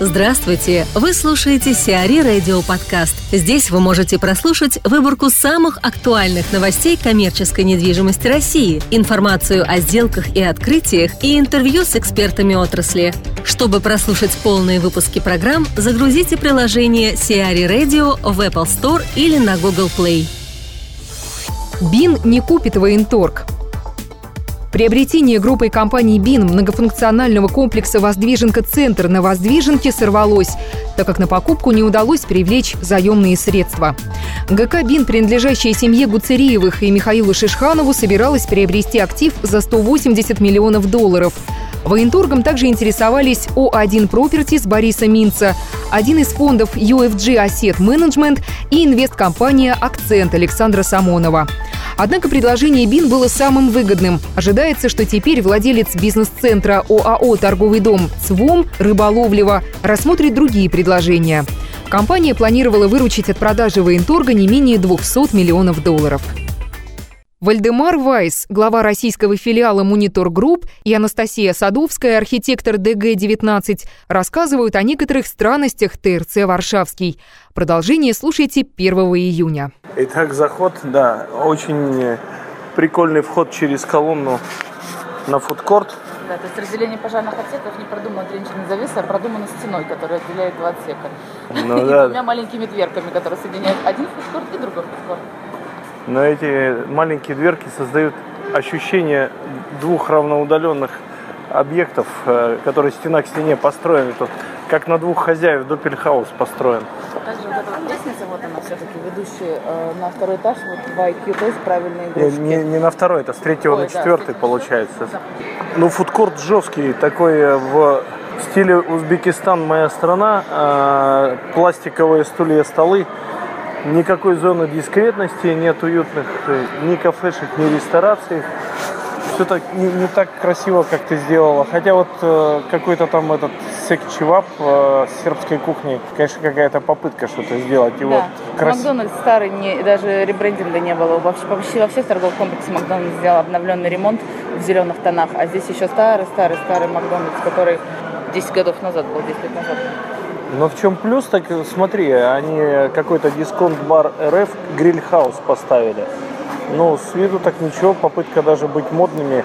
Здравствуйте! Вы слушаете Сиари Радио Подкаст. Здесь вы можете прослушать выборку самых актуальных новостей коммерческой недвижимости России, информацию о сделках и открытиях и интервью с экспертами отрасли. Чтобы прослушать полные выпуски программ, загрузите приложение Сиари Radio в Apple Store или на Google Play. БИН не купит военторг. Приобретение группой компаний БИН многофункционального комплекса «Воздвиженка-центр» на Воздвиженке сорвалось, так как на покупку не удалось привлечь заемные средства. ГК «БИН», принадлежащая семье Гуцериевых и Михаилу Шишханову, собиралась приобрести актив за 180 миллионов долларов. Военторгом также интересовались О1 Properties Бориса Минца, один из фондов UFG Asset Management и инвесткомпания «Акцент» Александра Самонова. Однако предложение БИН было самым выгодным. Ожидается, что теперь владелец бизнес-центра ОАО «Торговый дом» ЦВОМ Рыболовлева рассмотрит другие предложения. Компания планировала выручить от продажи военторга не менее 200 миллионов долларов. Вальдемар Вайс, глава российского филиала «Monitor Group» и Анастасия Садовская, архитектор ДГ-19, рассказывают о некоторых странностях ТРЦ «Варшавский». Продолжение слушайте 1 июня. Итак, заход, да, очень прикольный вход через колонну на фудкорт. Да, то есть разделение пожарных отсеков не продумано дренчерной завесой, а продумано стеной, которая отделяет два отсека. Ну, и да. двумя маленькими дверками, которые соединяют один фудкорт и другой фудкорт. Но эти маленькие дверки создают ощущение двух равноудаленных объектов, э, которые стена к стене построены. Тут как на двух хозяев Доппельхаус построен. Также вот эта вот лестница, вот она все-таки ведущая э, на второй этаж, вот два IQ, то есть правильные Не, игрушки. не- не на второй, это с третьего Ой, на да, четвертый на получается. четвертый, Ну, фудкорт жесткий, такой э, в стиле Узбекистан, моя страна. э, пластиковые стулья, столы. Никакой зоны дискретности, нет уютных э, ни кафешек, ни рестораций. Все так не, не так красиво, как ты сделала. Хотя вот э, какой-то там этот секчевап э, с сербской кухней, конечно, какая-то попытка что-то сделать. И вот Да. крас- Макдональдс старый, не, даже ребрендинга не было. Вообще, почти во всех торговых комплексах Макдональдс сделал обновленный ремонт в зеленых тонах. А здесь еще старый-старый-старый Макдональдс, который 10 годов назад был, 10 лет назад. Но в чем плюс, так смотри, они какой-то дисконт-бар РФ гриль-хаус поставили. Ну, с виду так ничего, попытка даже быть модными.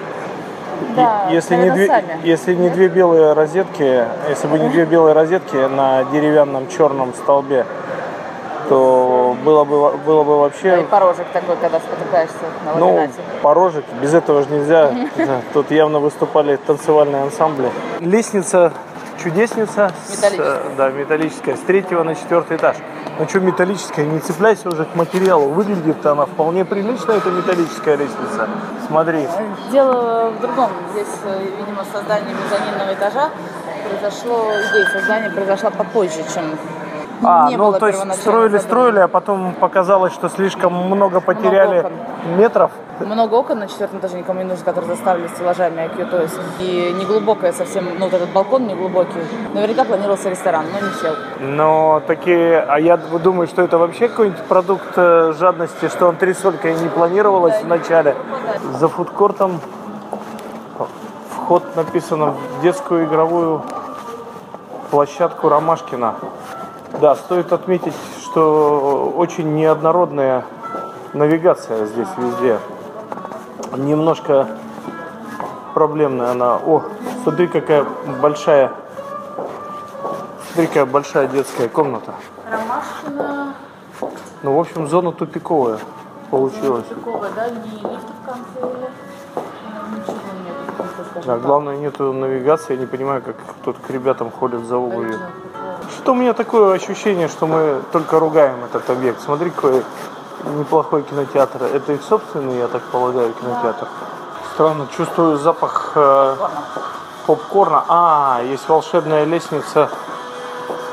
Да, И- если, не две, сами. если не две белые розетки, если бы не две белые розетки на деревянном черном столбе, то было бы, было бы Да, и вообще... порожек такой, когда спотыкаешься на Ну, ламинате. порожек, без этого же нельзя. Тут явно выступали танцевальные ансамбли. Лестница чудесница. с, Металлическая. э, да, металлическая. С третьего на четвертый этаж. Ну что металлическая, не цепляйся уже к материалу. Выглядит она вполне прилично, эта металлическая лестница. Смотри. Дело в другом. Здесь, э, видимо, создание мезонинного этажа произошло, идея создания произошла попозже, чем А, не ну было то есть строили, строили, а потом показалось, что слишком много потеряли окон. метров. Много окон на четвертом этаже никому не нужно, которые заставили стеллажами IQ, то есть и неглубокая совсем, ну вот этот балкон неглубокий. Наверняка планировался ресторан, но не сел. Но такие, а я думаю, что это вообще какой-нибудь продукт э, жадности, что антресолька и не планировалась вначале. За фудкортом вход написано в детскую игровую площадку Ромашкина. Да, стоит отметить, что очень неоднородная навигация здесь везде. Немножко проблемная она. О, смотри, какая большая Смотри, какая большая детская комната. Ромашкина, Ну, в общем, зона тупиковая получилась. Тупиковая, да, не лифта в конце, ничего нет. Да, главное, нету навигации. Я не понимаю, как тут к ребятам ходят за обувью. Что у меня такое ощущение, что мы только ругаем этот объект. Смотри, какой неплохой кинотеатр. Это их собственный, я так полагаю, кинотеатр. Странно, чувствую запах э, попкорна. А, есть волшебная лестница.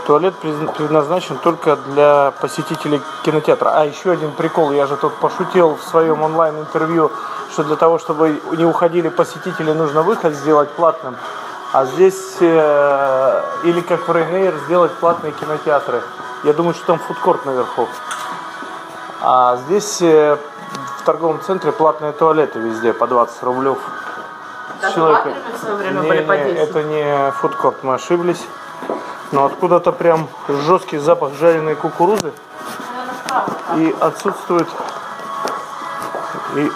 Туалет предназначен только для посетителей кинотеатра. А, еще один прикол. Я же тут пошутил в своем онлайн-интервью, что для того, чтобы не уходили посетители, нужно выход сделать платным. А здесь, э, или как в Рейнейр, сделать платные кинотеатры. Я думаю, что там фудкорт наверху. А здесь э, в торговом центре платные туалеты везде по 20 рублев. Даже Человека- в свое время Не, были по не, 10. это не фудкорт, мы ошиблись. Но откуда-то прям жесткий запах жареной кукурузы. И отсутствует и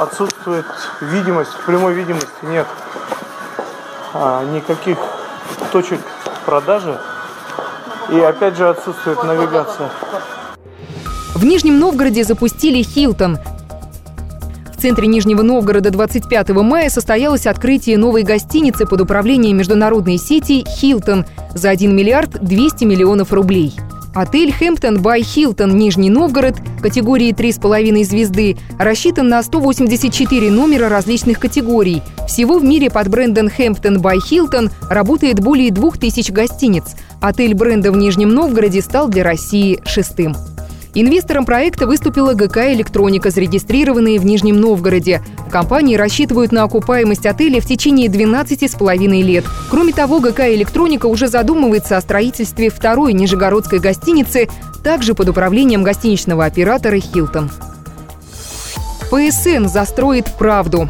отсутствует видимость, прямой видимости нет никаких точек продажи. И опять же отсутствует навигация. В Нижнем Новгороде запустили «Хилтон» центре Нижнего Новгорода 25 мая состоялось открытие новой гостиницы под управлением международной сети «Хилтон» за 1 миллиард 200 миллионов рублей. Отель «Hampton by Hilton» Нижний Новгород категории 3,5 звезды рассчитан на 184 номера различных категорий. Всего в мире под брендом «Hampton by Hilton» работает более 2000 гостиниц. Отель бренда в Нижнем Новгороде стал для России шестым. Инвестором проекта выступила ГК «Электроника», зарегистрированная в Нижнем Новгороде. В компании рассчитывают на окупаемость отеля в течение 12,5 лет. Кроме того, ГК «Электроника» уже задумывается о строительстве второй нижегородской гостиницы, также под управлением гостиничного оператора «Хилтон». ПСН застроит правду.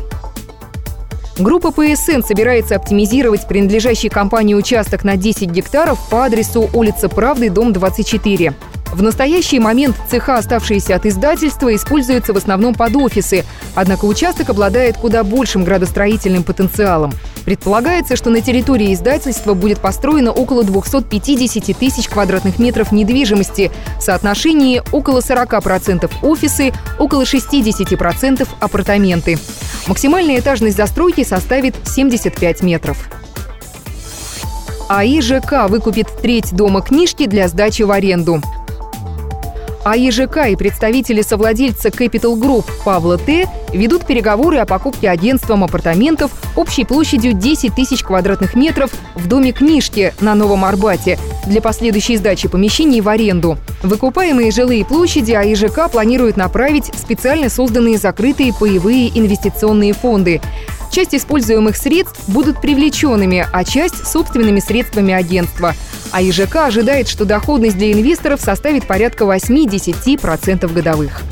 Группа ПСН собирается оптимизировать принадлежащий компании участок на 10 гектаров по адресу улица Правды, дом 24. В настоящий момент цеха, оставшиеся от издательства, используются в основном под офисы, однако участок обладает куда большим градостроительным потенциалом. Предполагается, что на территории издательства будет построено около 250 тысяч квадратных метров недвижимости в соотношении около 40% офисы, около 60% апартаменты. Максимальная этажность застройки составит 75 метров. АИЖК выкупит треть дома книжки для сдачи в аренду. А ЕЖК и представители совладельца Capital Group Павла Т. ведут переговоры о покупке агентством апартаментов общей площадью 10 тысяч квадратных метров в доме книжки на Новом Арбате для последующей сдачи помещений в аренду. Выкупаемые жилые площади АИЖК планирует направить в специально созданные закрытые паевые инвестиционные фонды. Часть используемых средств будут привлеченными, а часть – собственными средствами агентства. А ИЖК ожидает, что доходность для инвесторов составит порядка 8-10% годовых.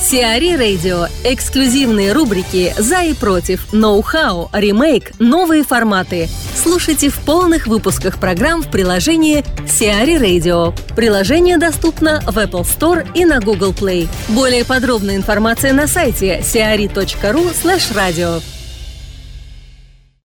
Сиари Радио. Эксклюзивные рубрики «За и против», «Ноу-хау», «Ремейк», «Новые форматы». Слушайте в полных выпусках программ в приложении Сиари Radio. Приложение доступно в Apple Store и на Google Play. Более подробная информация на сайте siari.ru slash radio.